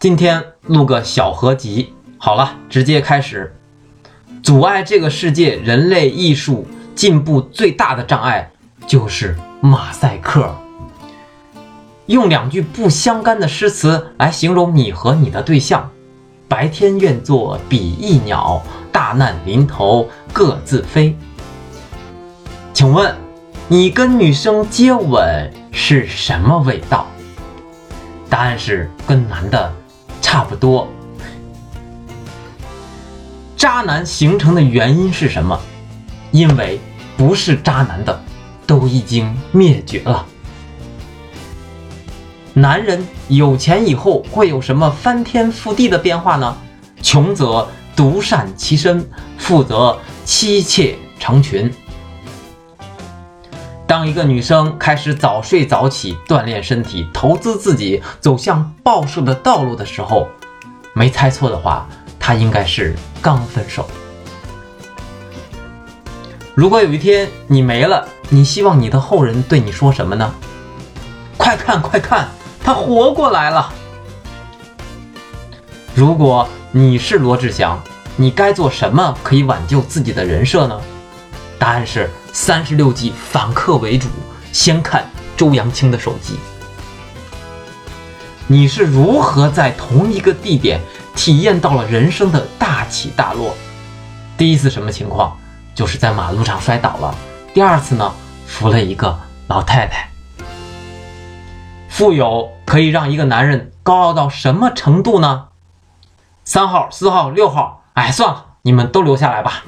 今天录个小合集，好了，直接开始。阻碍这个世界人类艺术进步最大的障碍就是马赛克。用两句不相干的诗词来形容你和你的对象：白天愿做比翼鸟，大难临头各自飞。请问，你跟女生接吻是什么味道？答案是跟男的。差不多。渣男形成的原因是什么？因为不是渣男的都已经灭绝了。男人有钱以后会有什么翻天覆地的变化呢？穷则独善其身，富则妻妾成群。当一个女生开始早睡早起锻炼身体，投资自己，走向暴瘦的道路的时候，没猜错的话，她应该是刚分手。如果有一天你没了，你希望你的后人对你说什么呢？快看快看，他活过来了！如果你是罗志祥，你该做什么可以挽救自己的人设呢？答案是。三十六计，反客为主。先看周扬青的手机。你是如何在同一个地点体验到了人生的大起大落？第一次什么情况？就是在马路上摔倒了。第二次呢？扶了一个老太太。富有可以让一个男人高傲到什么程度呢？三号、四号、六号，哎，算了，你们都留下来吧。